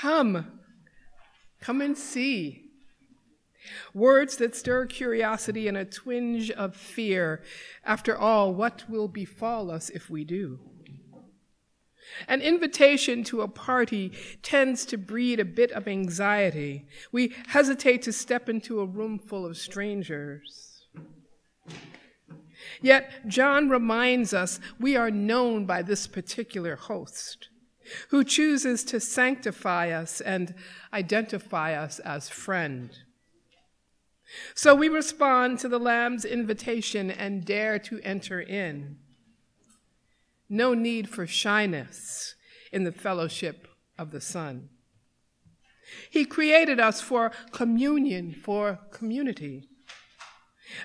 Come, come and see. Words that stir curiosity and a twinge of fear. After all, what will befall us if we do? An invitation to a party tends to breed a bit of anxiety. We hesitate to step into a room full of strangers. Yet, John reminds us we are known by this particular host who chooses to sanctify us and identify us as friend. So we respond to the Lamb's invitation and dare to enter in. No need for shyness in the fellowship of the Son. He created us for communion, for community,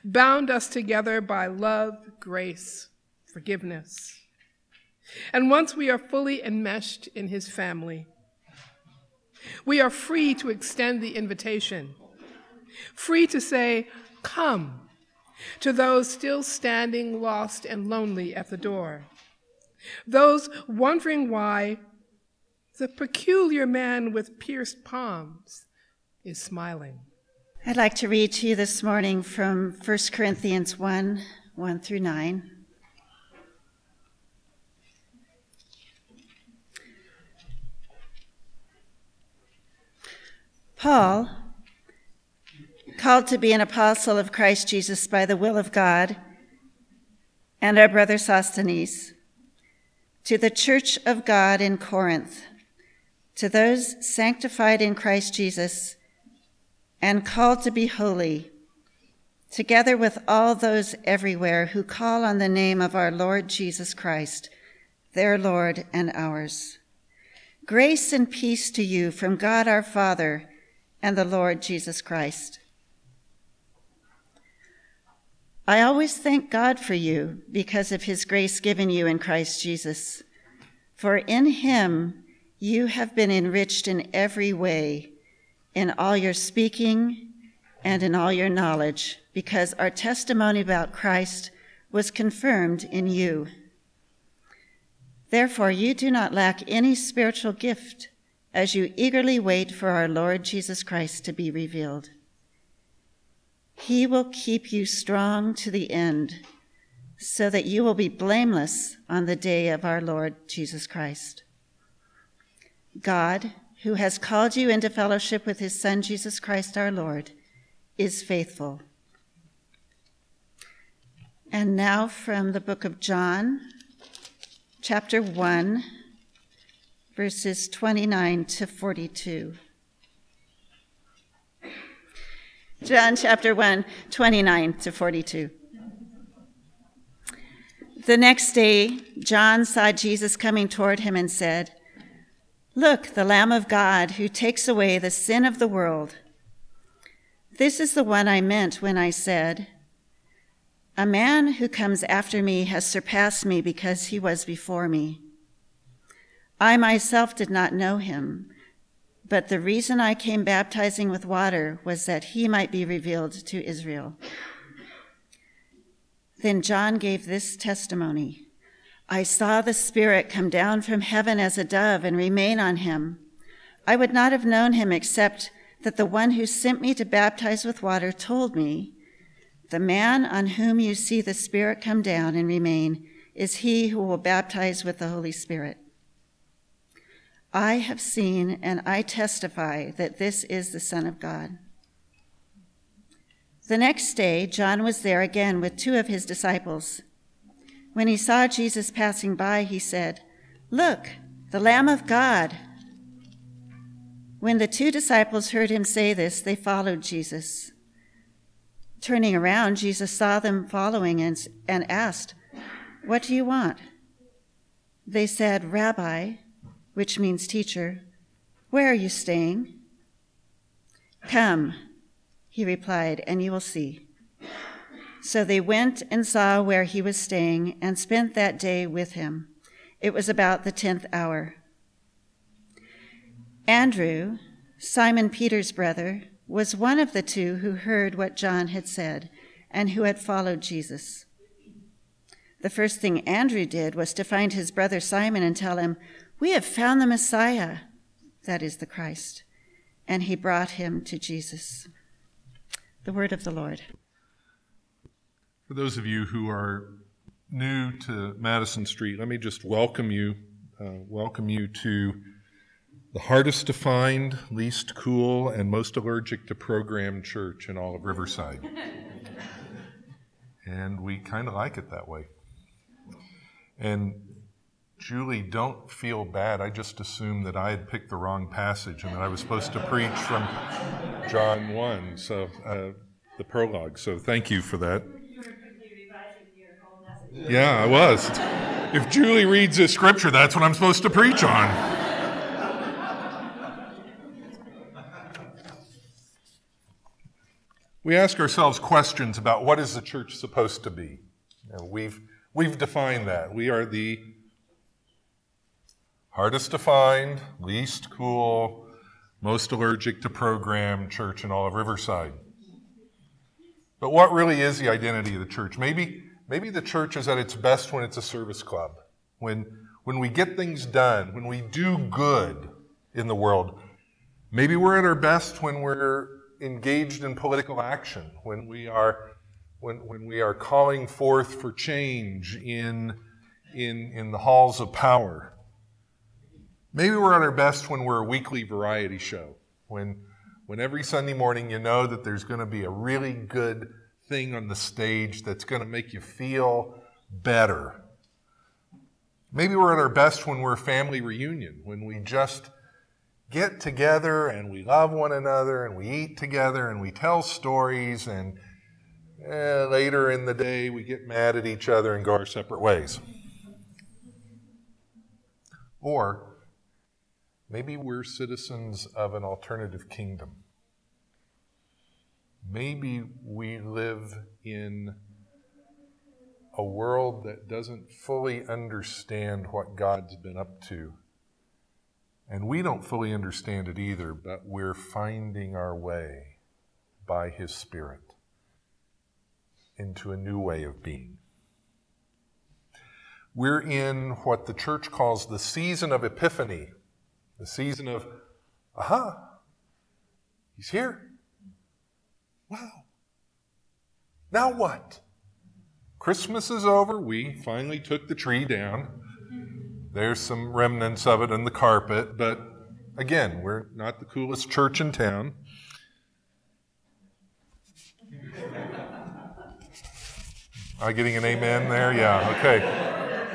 bound us together by love, grace, forgiveness. And once we are fully enmeshed in His family, we are free to extend the invitation free to say, Come, to those still standing lost and lonely at the door, those wondering why the peculiar man with pierced palms is smiling. I'd like to read to you this morning from 1 Corinthians 1 1 through 9. Paul, called to be an apostle of Christ Jesus by the will of God, and our brother Sosthenes, to the church of God in Corinth, to those sanctified in Christ Jesus and called to be holy, together with all those everywhere who call on the name of our Lord Jesus Christ, their Lord and ours. Grace and peace to you from God our Father and the Lord Jesus Christ. I always thank God for you because of his grace given you in Christ Jesus. For in him you have been enriched in every way, in all your speaking and in all your knowledge, because our testimony about Christ was confirmed in you. Therefore, you do not lack any spiritual gift as you eagerly wait for our Lord Jesus Christ to be revealed. He will keep you strong to the end, so that you will be blameless on the day of our Lord Jesus Christ. God, who has called you into fellowship with his Son, Jesus Christ our Lord, is faithful. And now from the book of John, chapter 1, verses 29 to 42. John chapter 1, 29 to 42. The next day, John saw Jesus coming toward him and said, Look, the Lamb of God who takes away the sin of the world. This is the one I meant when I said, A man who comes after me has surpassed me because he was before me. I myself did not know him but the reason I came baptizing with water was that he might be revealed to Israel. Then John gave this testimony I saw the Spirit come down from heaven as a dove and remain on him. I would not have known him except that the one who sent me to baptize with water told me, The man on whom you see the Spirit come down and remain is he who will baptize with the Holy Spirit. I have seen and I testify that this is the Son of God. The next day, John was there again with two of his disciples. When he saw Jesus passing by, he said, Look, the Lamb of God. When the two disciples heard him say this, they followed Jesus. Turning around, Jesus saw them following and, and asked, What do you want? They said, Rabbi, which means teacher, where are you staying? Come, he replied, and you will see. So they went and saw where he was staying and spent that day with him. It was about the tenth hour. Andrew, Simon Peter's brother, was one of the two who heard what John had said and who had followed Jesus. The first thing Andrew did was to find his brother Simon and tell him, we have found the Messiah, that is the Christ. And he brought him to Jesus. The word of the Lord. For those of you who are new to Madison Street, let me just welcome you, uh, welcome you to the hardest to find, least cool, and most allergic to program church in all of Riverside. and we kind of like it that way. And Julie, don't feel bad. I just assumed that I had picked the wrong passage and that I was supposed to preach from John 1, so uh, the prologue. So thank you for that. Yeah, I was. If Julie reads this scripture, that's what I'm supposed to preach on. We ask ourselves questions about what is the church supposed to be. And we've, we've defined that. We are the hardest to find, least cool, most allergic to program church in all of Riverside. But what really is the identity of the church? Maybe, maybe the church is at its best when it's a service club, when, when we get things done, when we do good in the world. Maybe we're at our best when we're engaged in political action, when we are, when, when we are calling forth for change in, in, in the halls of power. Maybe we're at our best when we're a weekly variety show, when, when every Sunday morning you know that there's going to be a really good thing on the stage that's going to make you feel better. Maybe we're at our best when we're a family reunion, when we just get together and we love one another and we eat together and we tell stories and eh, later in the day we get mad at each other and go our separate ways. Or Maybe we're citizens of an alternative kingdom. Maybe we live in a world that doesn't fully understand what God's been up to. And we don't fully understand it either, but we're finding our way by His Spirit into a new way of being. We're in what the church calls the season of Epiphany the season of, aha, he's here. Wow. Now what? Christmas is over. We finally took the tree down. There's some remnants of it in the carpet, but again, we're not the coolest church in town. Am I getting an amen there? Yeah, okay.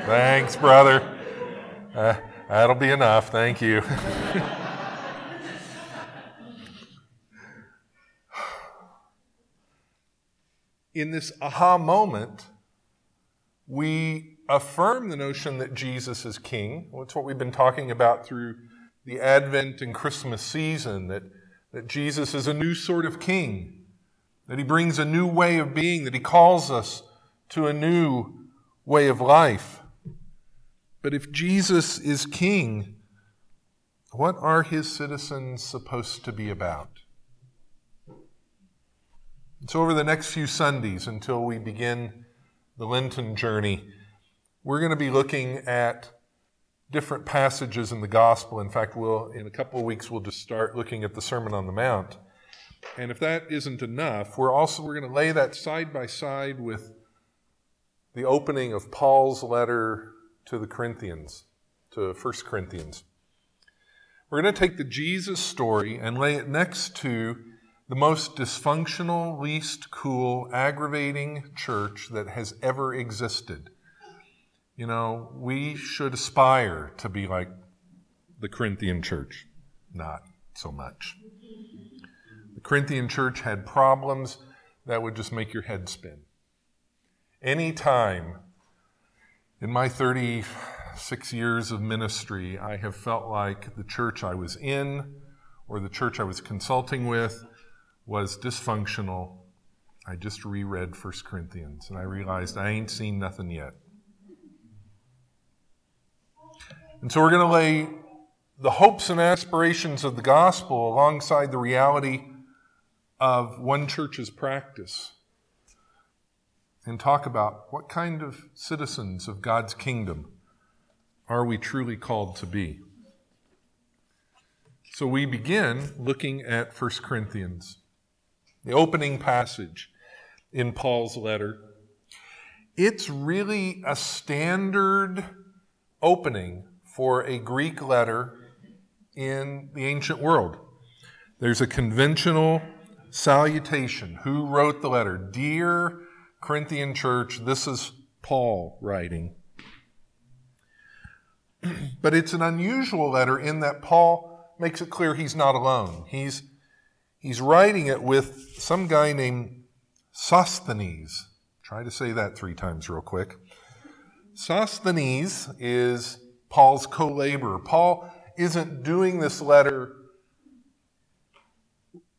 Thanks, brother. Uh, That'll be enough. Thank you. In this aha moment, we affirm the notion that Jesus is king. That's what we've been talking about through the Advent and Christmas season, that, that Jesus is a new sort of king, that he brings a new way of being, that he calls us to a new way of life. But if Jesus is king, what are his citizens supposed to be about? So, over the next few Sundays until we begin the Lenten journey, we're going to be looking at different passages in the gospel. In fact, we'll, in a couple of weeks, we'll just start looking at the Sermon on the Mount. And if that isn't enough, we're also we're going to lay that side by side with the opening of Paul's letter to the Corinthians, to 1 Corinthians. We're going to take the Jesus story and lay it next to the most dysfunctional, least cool, aggravating church that has ever existed. You know, we should aspire to be like the Corinthian church. Not so much. The Corinthian church had problems that would just make your head spin. Anytime in my 36 years of ministry, I have felt like the church I was in or the church I was consulting with was dysfunctional. I just reread 1 Corinthians and I realized I ain't seen nothing yet. And so we're going to lay the hopes and aspirations of the gospel alongside the reality of one church's practice and talk about what kind of citizens of God's kingdom are we truly called to be. So we begin looking at 1 Corinthians, the opening passage in Paul's letter. It's really a standard opening for a Greek letter in the ancient world. There's a conventional salutation. Who wrote the letter? Dear Corinthian church, this is Paul writing. but it's an unusual letter in that Paul makes it clear he's not alone. He's, he's writing it with some guy named Sosthenes. Try to say that three times real quick. Sosthenes is Paul's co laborer. Paul isn't doing this letter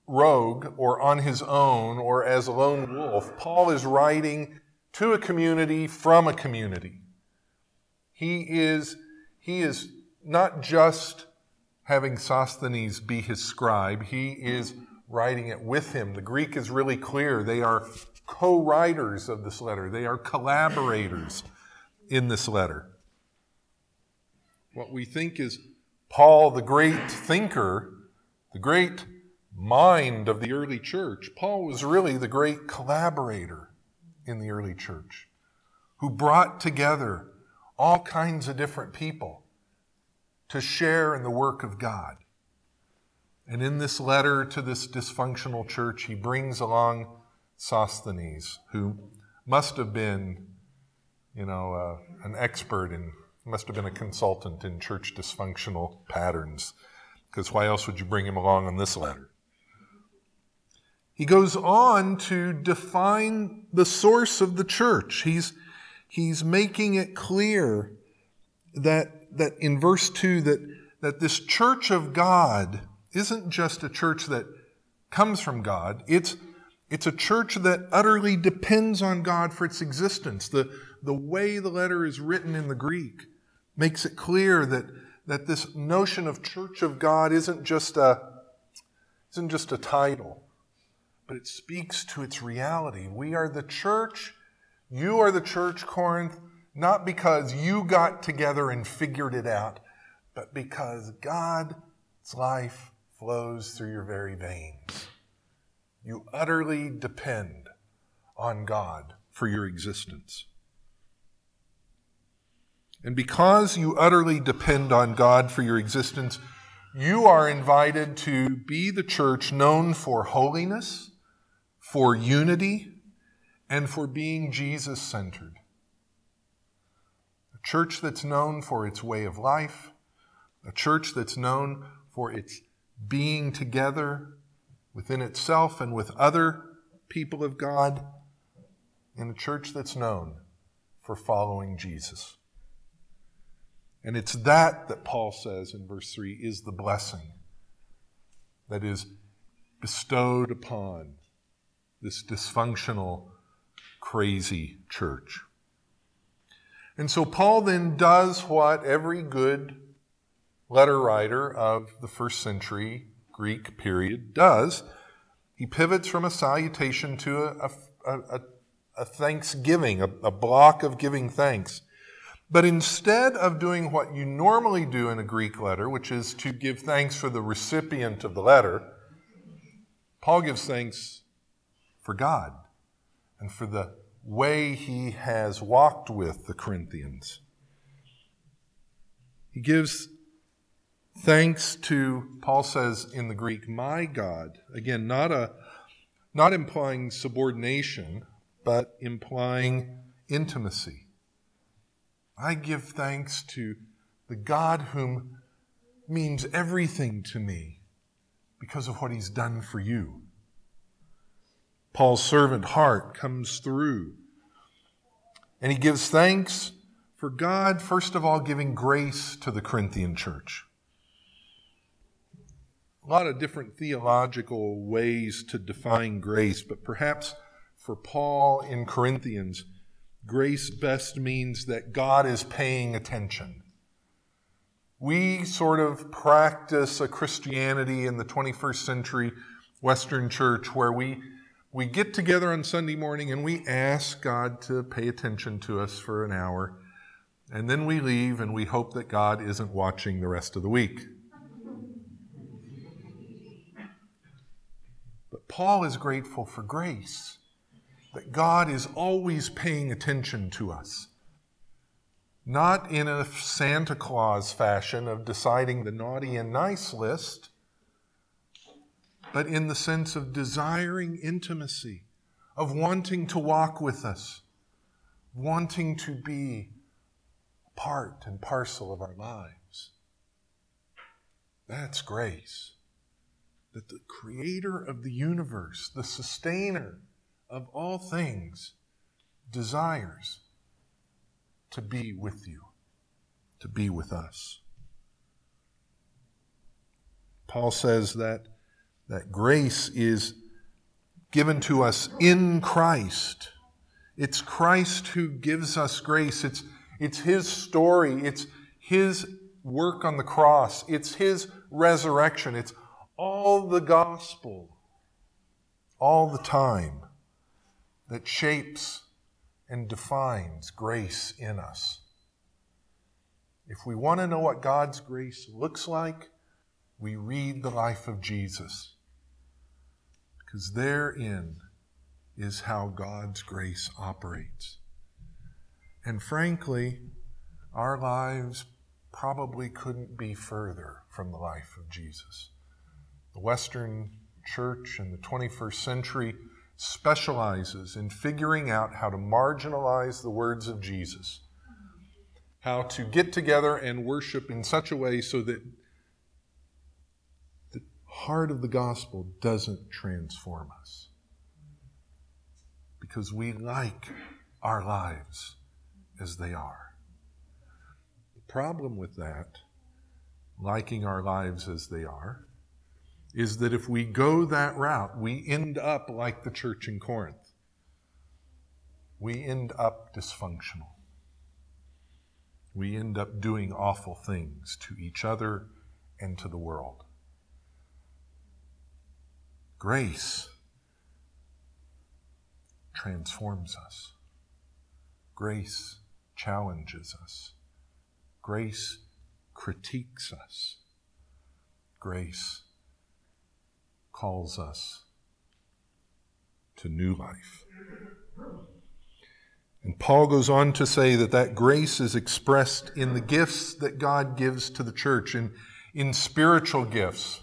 rogue or on his own or as a lone wolf. Paul is writing to a community from a community. He is, he is not just having Sosthenes be his scribe, he is writing it with him. The Greek is really clear. They are co writers of this letter, they are collaborators in this letter. What we think is Paul, the great thinker, the great mind of the early church, Paul was really the great collaborator in the early church who brought together all kinds of different people to share in the work of God. And in this letter to this dysfunctional church, he brings along Sosthenes, who must have been, you know, uh, an expert in, must have been a consultant in church dysfunctional patterns, because why else would you bring him along on this letter? He goes on to define the source of the church. He's, he's making it clear that, that in verse 2 that, that this church of God isn't just a church that comes from God, it's, it's a church that utterly depends on God for its existence. The, the way the letter is written in the Greek makes it clear that, that this notion of church of God isn't just a, isn't just a title but it speaks to its reality. We are the church. You are the church, Corinth, not because you got together and figured it out, but because God's life flows through your very veins. You utterly depend on God for your existence. And because you utterly depend on God for your existence, you are invited to be the church known for holiness for unity, and for being Jesus centered. A church that's known for its way of life, a church that's known for its being together within itself and with other people of God, and a church that's known for following Jesus. And it's that that Paul says in verse 3 is the blessing that is bestowed upon this dysfunctional, crazy church. And so Paul then does what every good letter writer of the first century Greek period does. He pivots from a salutation to a, a, a, a thanksgiving, a block of giving thanks. But instead of doing what you normally do in a Greek letter, which is to give thanks for the recipient of the letter, Paul gives thanks for God and for the way he has walked with the Corinthians. He gives thanks to, Paul says in the Greek, my God. Again, not, a, not implying subordination, but implying intimacy. I give thanks to the God whom means everything to me because of what he's done for you. Paul's servant heart comes through. And he gives thanks for God, first of all, giving grace to the Corinthian church. A lot of different theological ways to define grace, but perhaps for Paul in Corinthians, grace best means that God is paying attention. We sort of practice a Christianity in the 21st century Western church where we we get together on Sunday morning and we ask God to pay attention to us for an hour. And then we leave and we hope that God isn't watching the rest of the week. But Paul is grateful for grace, that God is always paying attention to us. Not in a Santa Claus fashion of deciding the naughty and nice list, but in the sense of desiring intimacy, of wanting to walk with us, wanting to be part and parcel of our lives. That's grace. That the creator of the universe, the sustainer of all things, desires to be with you, to be with us. Paul says that, that grace is given to us in Christ. It's Christ who gives us grace. It's, it's His story. It's His work on the cross. It's His resurrection. It's all the gospel, all the time, that shapes and defines grace in us. If we want to know what God's grace looks like, we read the life of Jesus. Because therein is how God's grace operates. And frankly, our lives probably couldn't be further from the life of Jesus. The Western church in the 21st century specializes in figuring out how to marginalize the words of Jesus, how to get together and worship in such a way so that heart of the gospel doesn't transform us. Because we like our lives as they are. The problem with that, liking our lives as they are, is that if we go that route, we end up like the church in Corinth. We end up dysfunctional. We end up doing awful things to each other and to the world. Grace transforms us. Grace challenges us. Grace critiques us. Grace calls us to new life. And Paul goes on to say that that grace is expressed in the gifts that God gives to the church, in, in spiritual gifts.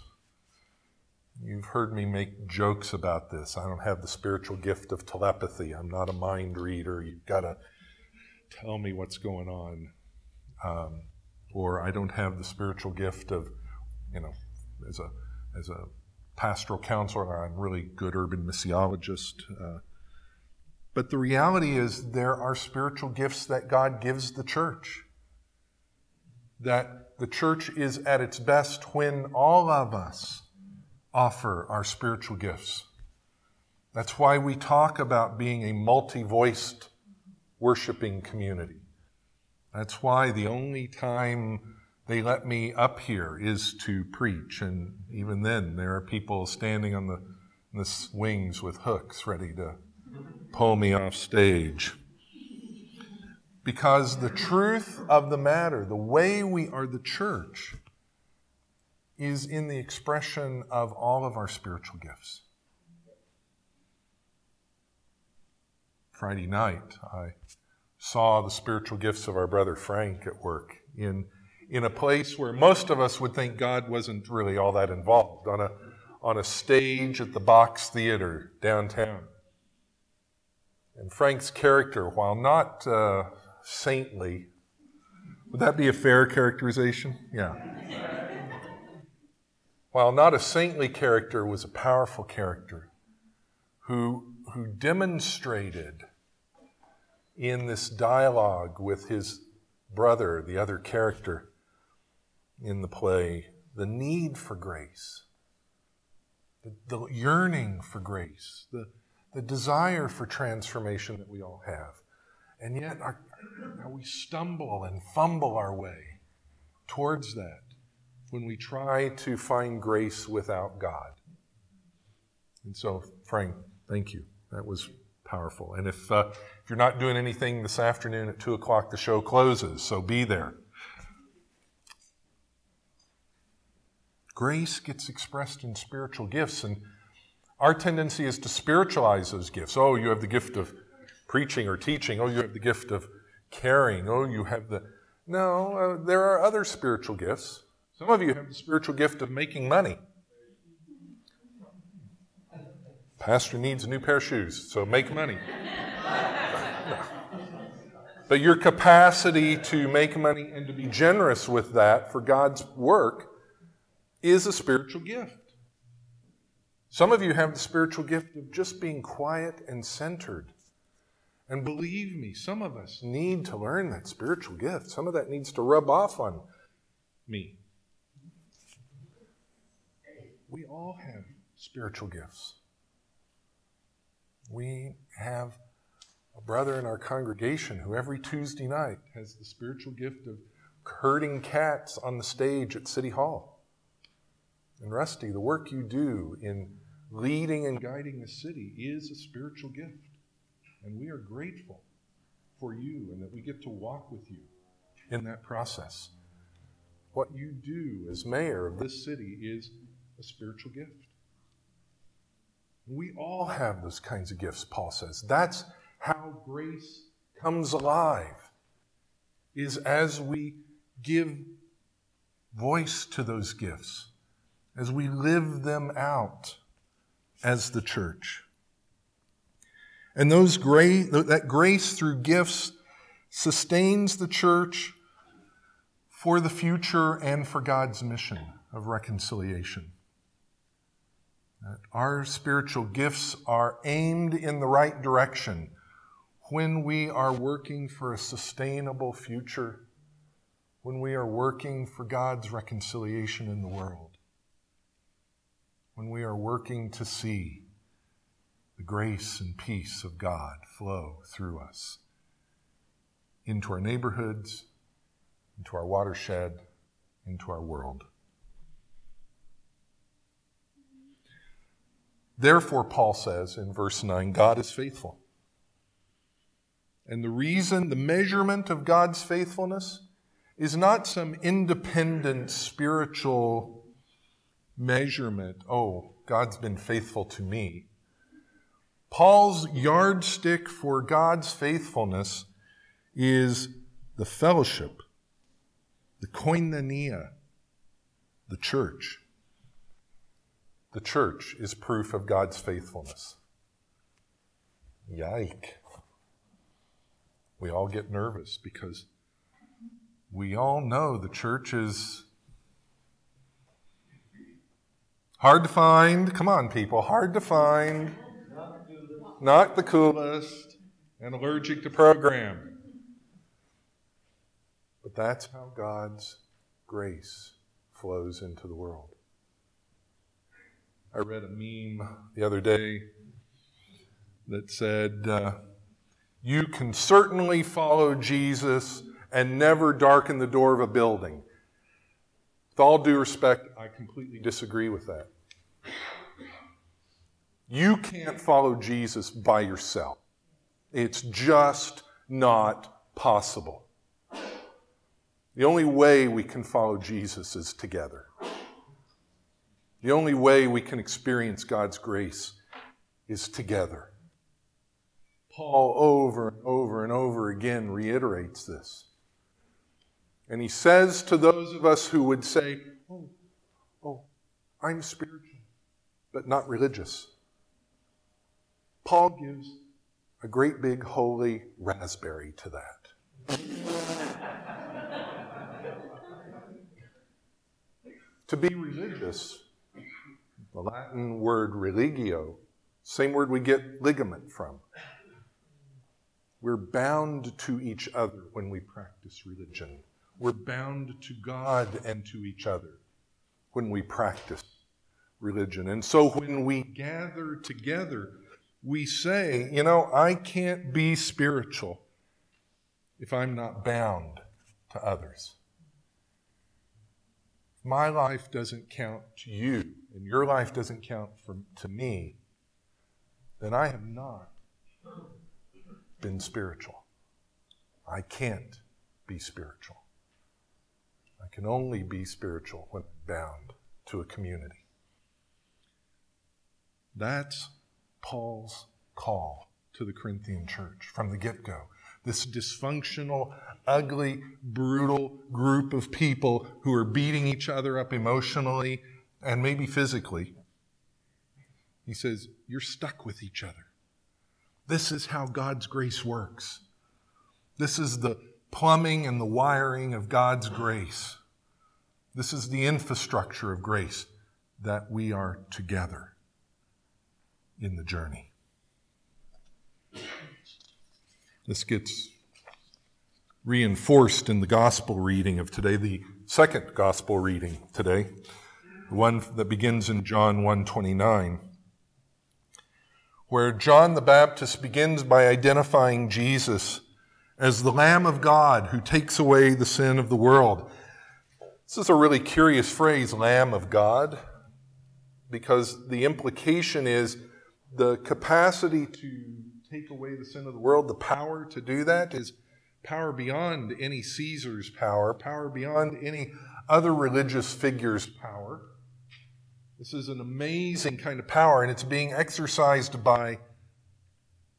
You've heard me make jokes about this. I don't have the spiritual gift of telepathy. I'm not a mind reader. You've got to tell me what's going on. Um, or I don't have the spiritual gift of, you know, as a, as a pastoral counselor. I'm really good urban missiologist. Uh, but the reality is, there are spiritual gifts that God gives the church. That the church is at its best when all of us offer our spiritual gifts. That's why we talk about being a multi voiced worshiping community. That's why the only time they let me up here is to preach. And even then, there are people standing on the, the wings with hooks ready to pull me off stage. Because the truth of the matter, the way we are the church, is in the expression of all of our spiritual gifts. Friday night, I saw the spiritual gifts of our brother Frank at work in in a place where most of us would think God wasn't really all that involved, on a, on a stage at the Box Theater downtown. And Frank's character, while not uh, saintly, would that be a fair characterization? Yeah. While not a saintly character, was a powerful character who, who demonstrated in this dialogue with his brother, the other character, in the play the need for grace, the, the yearning for grace, the, the desire for transformation that we all have. And yet, our, we stumble and fumble our way towards that when we try to find grace without God. And so, Frank, thank you. That was powerful. And if, uh, if you're not doing anything this afternoon at 2 o'clock, the show closes, so be there. Grace gets expressed in spiritual gifts. And Our tendency is to spiritualize those gifts. Oh, you have the gift of preaching or teaching. Oh, you have the gift of caring. Oh, you have the. No, uh, there are other spiritual gifts. Some of you have the spiritual gift of making money. Pastor needs a new pair of shoes, so make money. But your capacity to make money and to be generous with that for God's work is a spiritual gift. Some of you have the spiritual gift of just being quiet and centered. And believe me, some of us need to learn that spiritual gift. Some of that needs to rub off on me. We all have spiritual gifts. We have a brother in our congregation who every Tuesday night has the spiritual gift of herding cats on the stage at City Hall. And Rusty, the work you do in leading and guiding the city is a spiritual gift. And we are grateful for you and that we get to walk with you in that process. What you do as mayor of this city is a spiritual gift. We all have those kinds of gifts, Paul says. That's how grace comes alive, is as we give voice to those gifts, as we live them out as the church. And those grace, that grace through gifts sustains the church for the future and for God's mission of reconciliation. Our spiritual gifts are aimed in the right direction when we are working for a sustainable future, when we are working for God's reconciliation in the world when we are working to see the grace and peace of God flow through us into our neighborhoods, into our watershed, into our world. Therefore, Paul says in verse 9, God is faithful. And the reason, the measurement of God's faithfulness is not some independent spiritual measurement, oh, God's been faithful to me. Paul's yardstick for God's faithfulness is the fellowship, the koinonia, the church. The church is proof of God's faithfulness. Yike. We all get nervous because we all know the church is Hard to find. Come on, people. Hard to find. Not the coolest. And allergic to program. But that's how God's grace flows into the world. I read a meme the other day that said, uh, You can certainly follow Jesus and never darken the door of a building. With all due respect, I completely disagree with that. You can't follow Jesus by yourself. It's just not possible. The only way we can follow Jesus is together. The only way we can experience God's grace is together. Paul over and over and over again reiterates this. And he says to those of us who would say, Oh, oh, I'm spiritual, but not religious. Paul gives a great big holy raspberry to that. to be religious, the Latin word religio, same word we get ligament from. We're bound to each other when we practice religion. We're bound to God and to each other when we practice religion. And so when we gather together, we say, you know, I can't be spiritual if I'm not bound to others. My life doesn't count to you and your life doesn't count for, to me, then I have not been spiritual. I can't be spiritual. I can only be spiritual when bound to a community. That's Paul's call to the Corinthian church from the get go. This dysfunctional, ugly, brutal group of people who are beating each other up emotionally and maybe physically. He says, You're stuck with each other. This is how God's grace works. This is the plumbing and the wiring of God's grace. This is the infrastructure of grace that we are together in the journey. This gets reinforced in the gospel reading of today, the second gospel reading today, one that begins in John 129, where John the Baptist begins by identifying Jesus as the Lamb of God who takes away the sin of the world. This is a really curious phrase, Lamb of God, because the implication is the capacity to take away the sin of the world, the power to do that is power beyond any Caesar's power, power beyond any other religious figure's power. This is an amazing kind of power, and it's being exercised by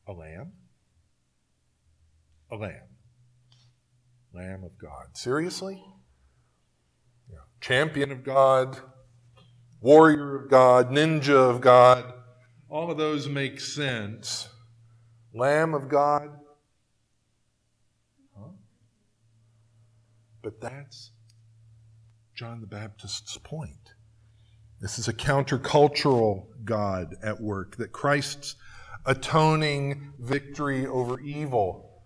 a lamb. A lamb. Lamb of God. Seriously? Yeah. Champion of God, warrior of God, ninja of God. All of those make sense. Lamb of God. Huh? But that's John the Baptist's point. This is a countercultural God at work, that Christ's atoning victory over evil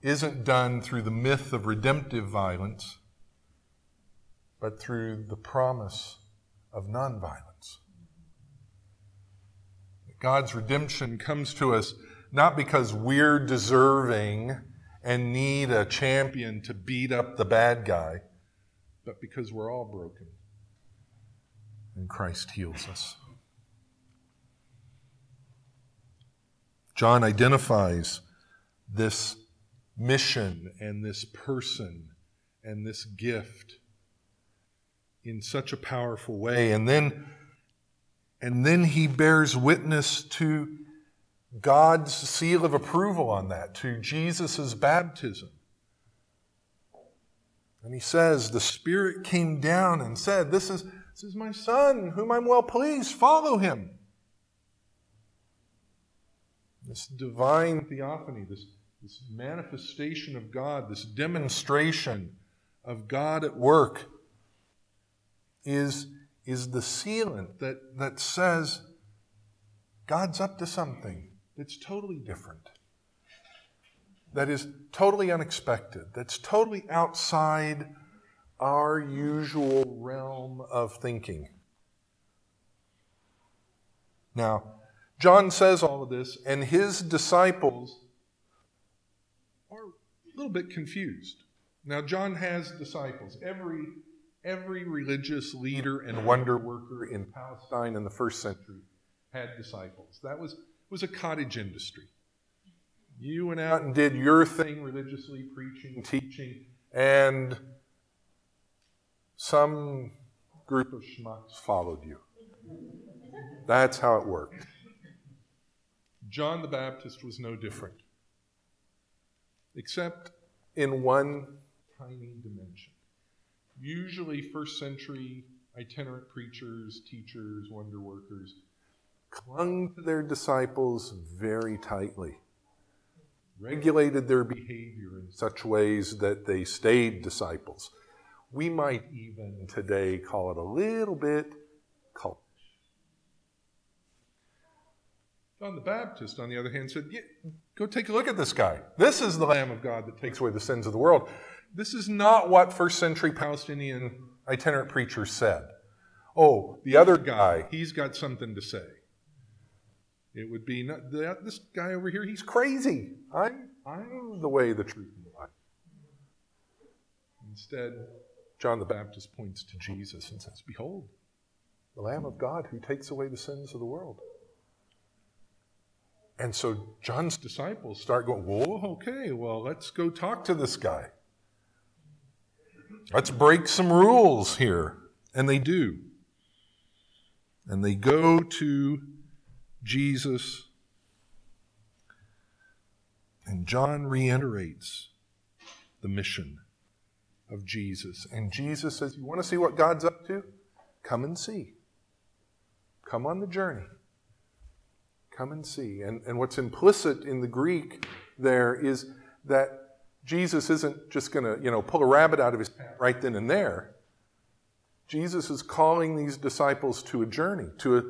isn't done through the myth of redemptive violence, but through the promise of nonviolence. God's redemption comes to us not because we're deserving and need a champion to beat up the bad guy, but because we're all broken and Christ heals us. John identifies this mission and this person and this gift in such a powerful way and then and then he bears witness to God's seal of approval on that, to Jesus' baptism. And he says, The Spirit came down and said, This is, this is my Son, whom I'm well pleased. Follow him. This divine theophany, this, this manifestation of God, this demonstration of God at work is, is the sealant that, that says God's up to something that's totally different, that is totally unexpected, that's totally outside our usual realm of thinking. Now, John says all of this, and his disciples are a little bit confused. Now, John has disciples. Every, every religious leader and wonder worker in Palestine in the first century had disciples. That was was a cottage industry. You went out and did your thing religiously, preaching, teaching, and some group of schmucks followed you. That's how it worked. John the Baptist was no different, except in one tiny dimension. Usually, first century itinerant preachers, teachers, wonder workers clung to their disciples very tightly, regulated their behavior in such ways that they stayed disciples. We might even today call it a little bit cultish. John the Baptist, on the other hand, said, yeah, Go take a look at this guy. This is the Lamb of God that takes away the sins of the world. This is not what first century Palestinian itinerant preachers said. Oh, the other guy, he's got something to say. It would be not, that, this guy over here, he's crazy. I'm, I'm the way, the truth, and the life. Instead, John the Baptist points to Jesus and says, Behold, the Lamb of God who takes away the sins of the world. And so John's disciples start going, Whoa, okay, well, let's go talk to this guy. Let's break some rules here. And they do. And they go to Jesus. And John reiterates the mission of Jesus. And Jesus says, You want to see what God's up to? Come and see. Come on the journey. Come and see. And, and what's implicit in the Greek there is that Jesus isn't just going to, you know, pull a rabbit out of his hat right then and there. Jesus is calling these disciples to a journey, to, a,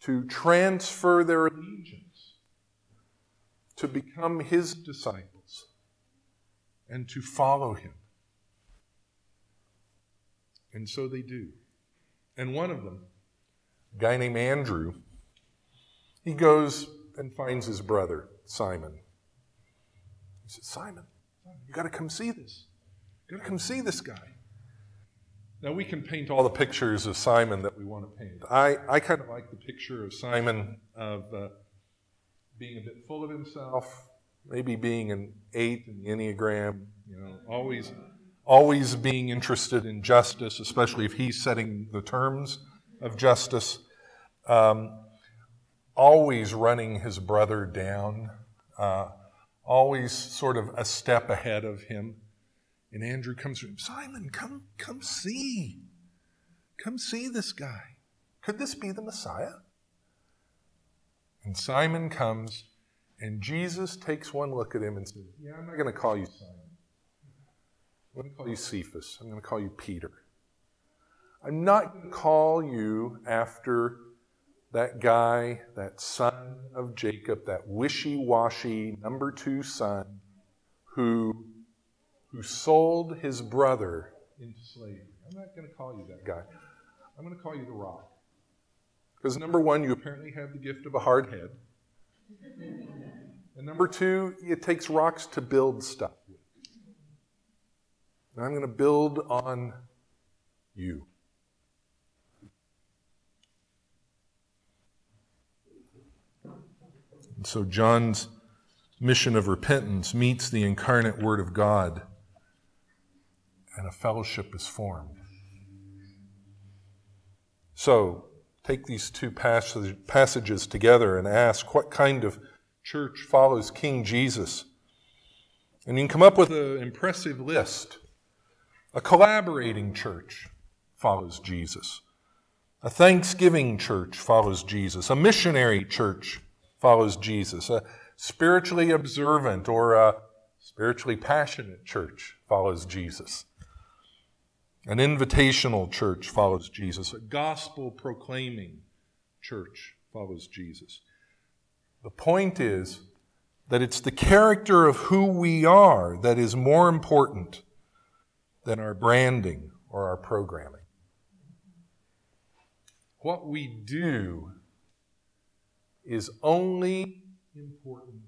to transfer their allegiance, to become his disciples, and to follow him. And so they do. And one of them, a guy named Andrew, he goes and finds his brother, Simon. He says, Simon, you got to come see this. You got to come see this guy. Now, we can paint all the pictures of Simon that we want to paint. I, I kind of like the picture of Simon of uh, being a bit full of himself, maybe being an eight in the Enneagram, you know, always always being interested in justice, especially if he's setting the terms of justice, um, always running his brother down, uh, always sort of a step ahead of him. And Andrew comes to him, Simon, come, come see. Come see this guy. Could this be the Messiah? And Simon comes, and Jesus takes one look at him and says, Yeah, I'm not going to call you Simon. I'm going to call you Cephas. I'm going to call you Peter. I'm not going to call you after that guy, that son of Jacob, that wishy washy number two son who, who sold his brother into slavery. I'm not going to call you that guy. I'm going to call you the rock. Because number one, you apparently have the gift of a hard head. And number two, it takes rocks to build stuff. And I'm going to build on you. And so John's mission of repentance meets the incarnate Word of God, and a fellowship is formed. So, take these two passages together and ask what kind of church follows King Jesus. And you can come up with an impressive list. A collaborating church follows Jesus. A thanksgiving church follows Jesus. A missionary church follows Jesus. A spiritually observant or a spiritually passionate church follows Jesus. An invitational church follows Jesus. A gospel proclaiming church follows Jesus. The point is that it's the character of who we are that is more important than our branding or our programming. What we do is only important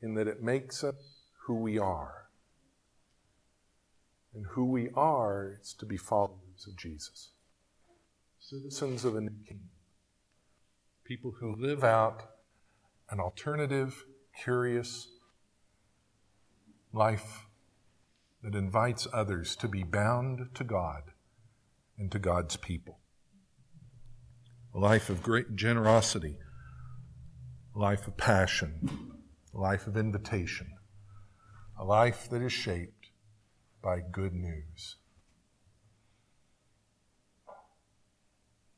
in that it makes us who we are. And who we are is to be followers of Jesus, citizens of a new kingdom, people who live out an alternative, curious life that invites others to be bound to God and to God's people. A life of great generosity, a life of passion, a life of invitation, a life that is shaped by good news.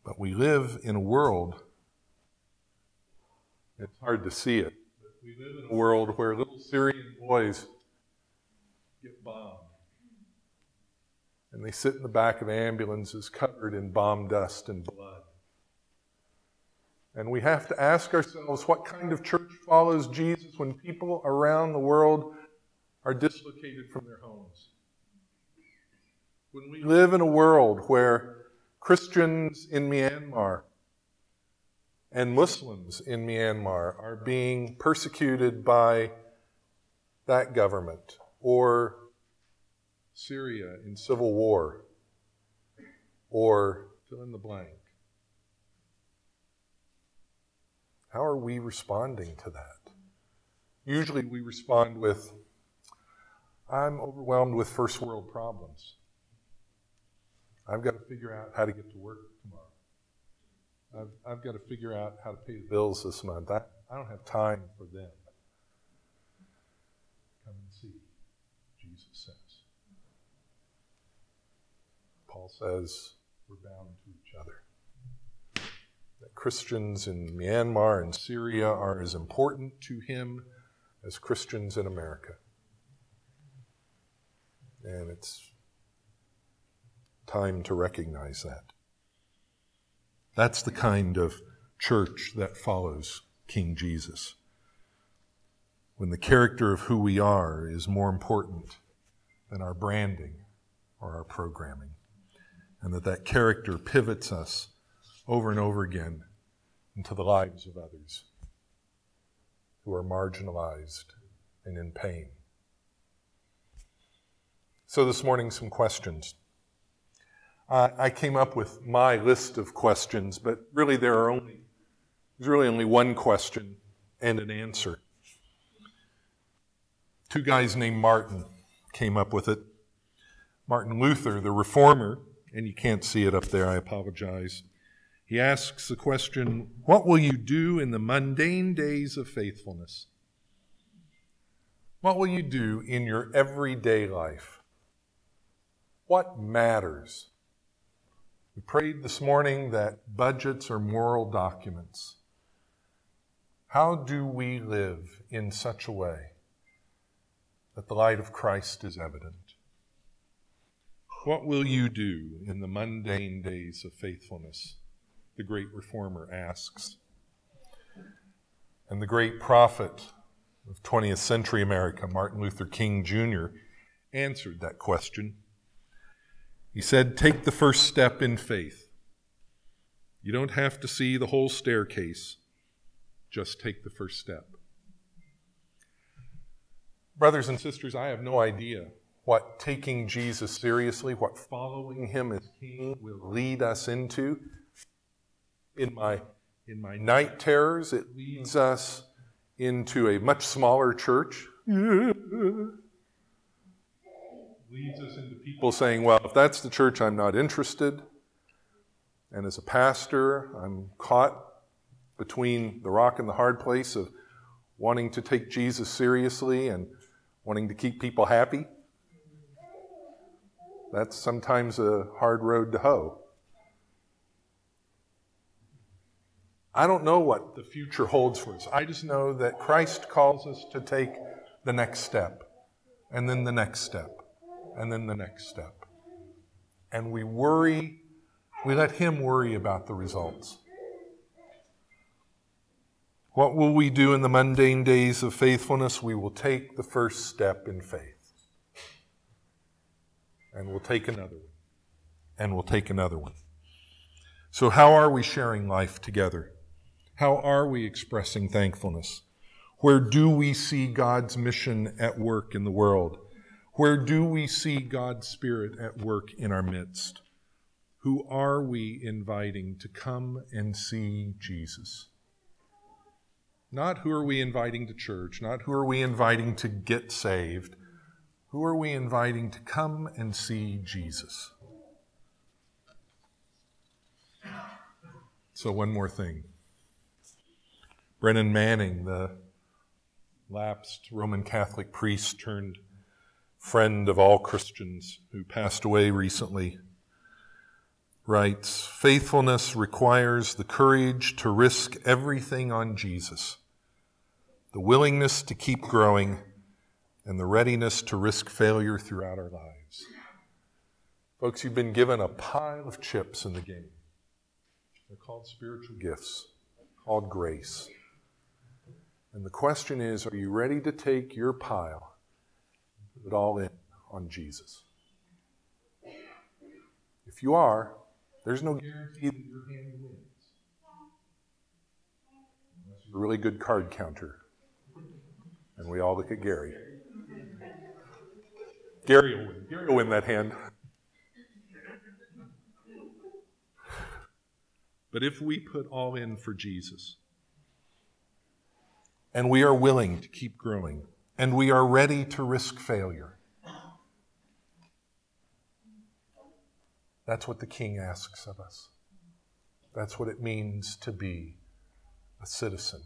But we live in a world, it's hard to see it, but we live in a world where little Syrian boys get bombed. And they sit in the back of ambulances covered in bomb dust and blood. And we have to ask ourselves what kind of church follows Jesus when people around the world are dislocated from their homes? When we live in a world where Christians in Myanmar and Muslims in Myanmar are being persecuted by that government or Syria in civil war, or fill in the blank. How are we responding to that? Usually we respond with, I'm overwhelmed with first world problems. I've got to figure out how to get to work tomorrow. I've, I've got to figure out how to pay the bills this month. I, I don't have time for them. Come and see, Jesus says. Paul says we're bound to each other. That Christians in Myanmar and Syria are as important to him as Christians in America. And it's time to recognize that. That's the kind of church that follows King Jesus. When the character of who we are is more important than our branding or our programming, and that that character pivots us over and over again into the lives of others who are marginalized and in pain. So, this morning, some questions. Uh, I came up with my list of questions, but really there are only there's really only one question and an answer. Two guys named Martin came up with it. Martin Luther, the reformer, and you can't see it up there, I apologize. He asks the question, What will you do in the mundane days of faithfulness? What will you do in your everyday life? What matters? We prayed this morning that budgets are moral documents. How do we live in such a way that the light of Christ is evident? What will you do in the mundane days of faithfulness? The great reformer asks. And the great prophet of 20th century America, Martin Luther King Jr., answered that question he said, Take the first step in faith. You don't have to see the whole staircase, just take the first step. Brothers and sisters, I have no idea what taking Jesus seriously, what following him as king will lead us into. In my, in my night terrors, it leads us into a much smaller church leads us into people saying, well, if that's the church, I'm not interested. And as a pastor, I'm caught between the rock and the hard place of wanting to take Jesus seriously and wanting to keep people happy. That's sometimes a hard road to hoe. I don't know what the future holds for us. I just know that Christ calls us to take the next step and then the next step and then the next step. And we worry, we let Him worry about the results. What will we do in the mundane days of faithfulness? We will take the first step in faith. And we'll take another one. And we'll take another one. So, how are we sharing life together? How are we expressing thankfulness? Where do we see God's mission at work in the world? Where do we see God's Spirit at work in our midst? Who are we inviting to come and see Jesus? Not who are we inviting to church, not who are we inviting to get saved. Who are we inviting to come and see Jesus? So, one more thing. Brennan Manning, the lapsed Roman Catholic priest turned friend of all Christians who passed away recently, writes Faithfulness requires the courage to risk everything on Jesus, the willingness to keep growing, and the readiness to risk failure throughout our lives. Folks, you've been given a pile of chips in the game. They're called spiritual gifts, called grace. And the question is are you ready to take your pile put it all in on Jesus. If you are, there's no guarantee that your hand wins. Unless you're a really good card counter. And we all look at Gary. Gary will win. Gary will win that hand. But if we put all in for Jesus, and we are willing to keep growing, and we are ready to risk failure. That's what the king asks of us. That's what it means to be a citizen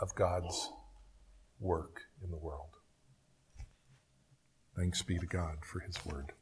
of God's work in the world. Thanks be to God for his word.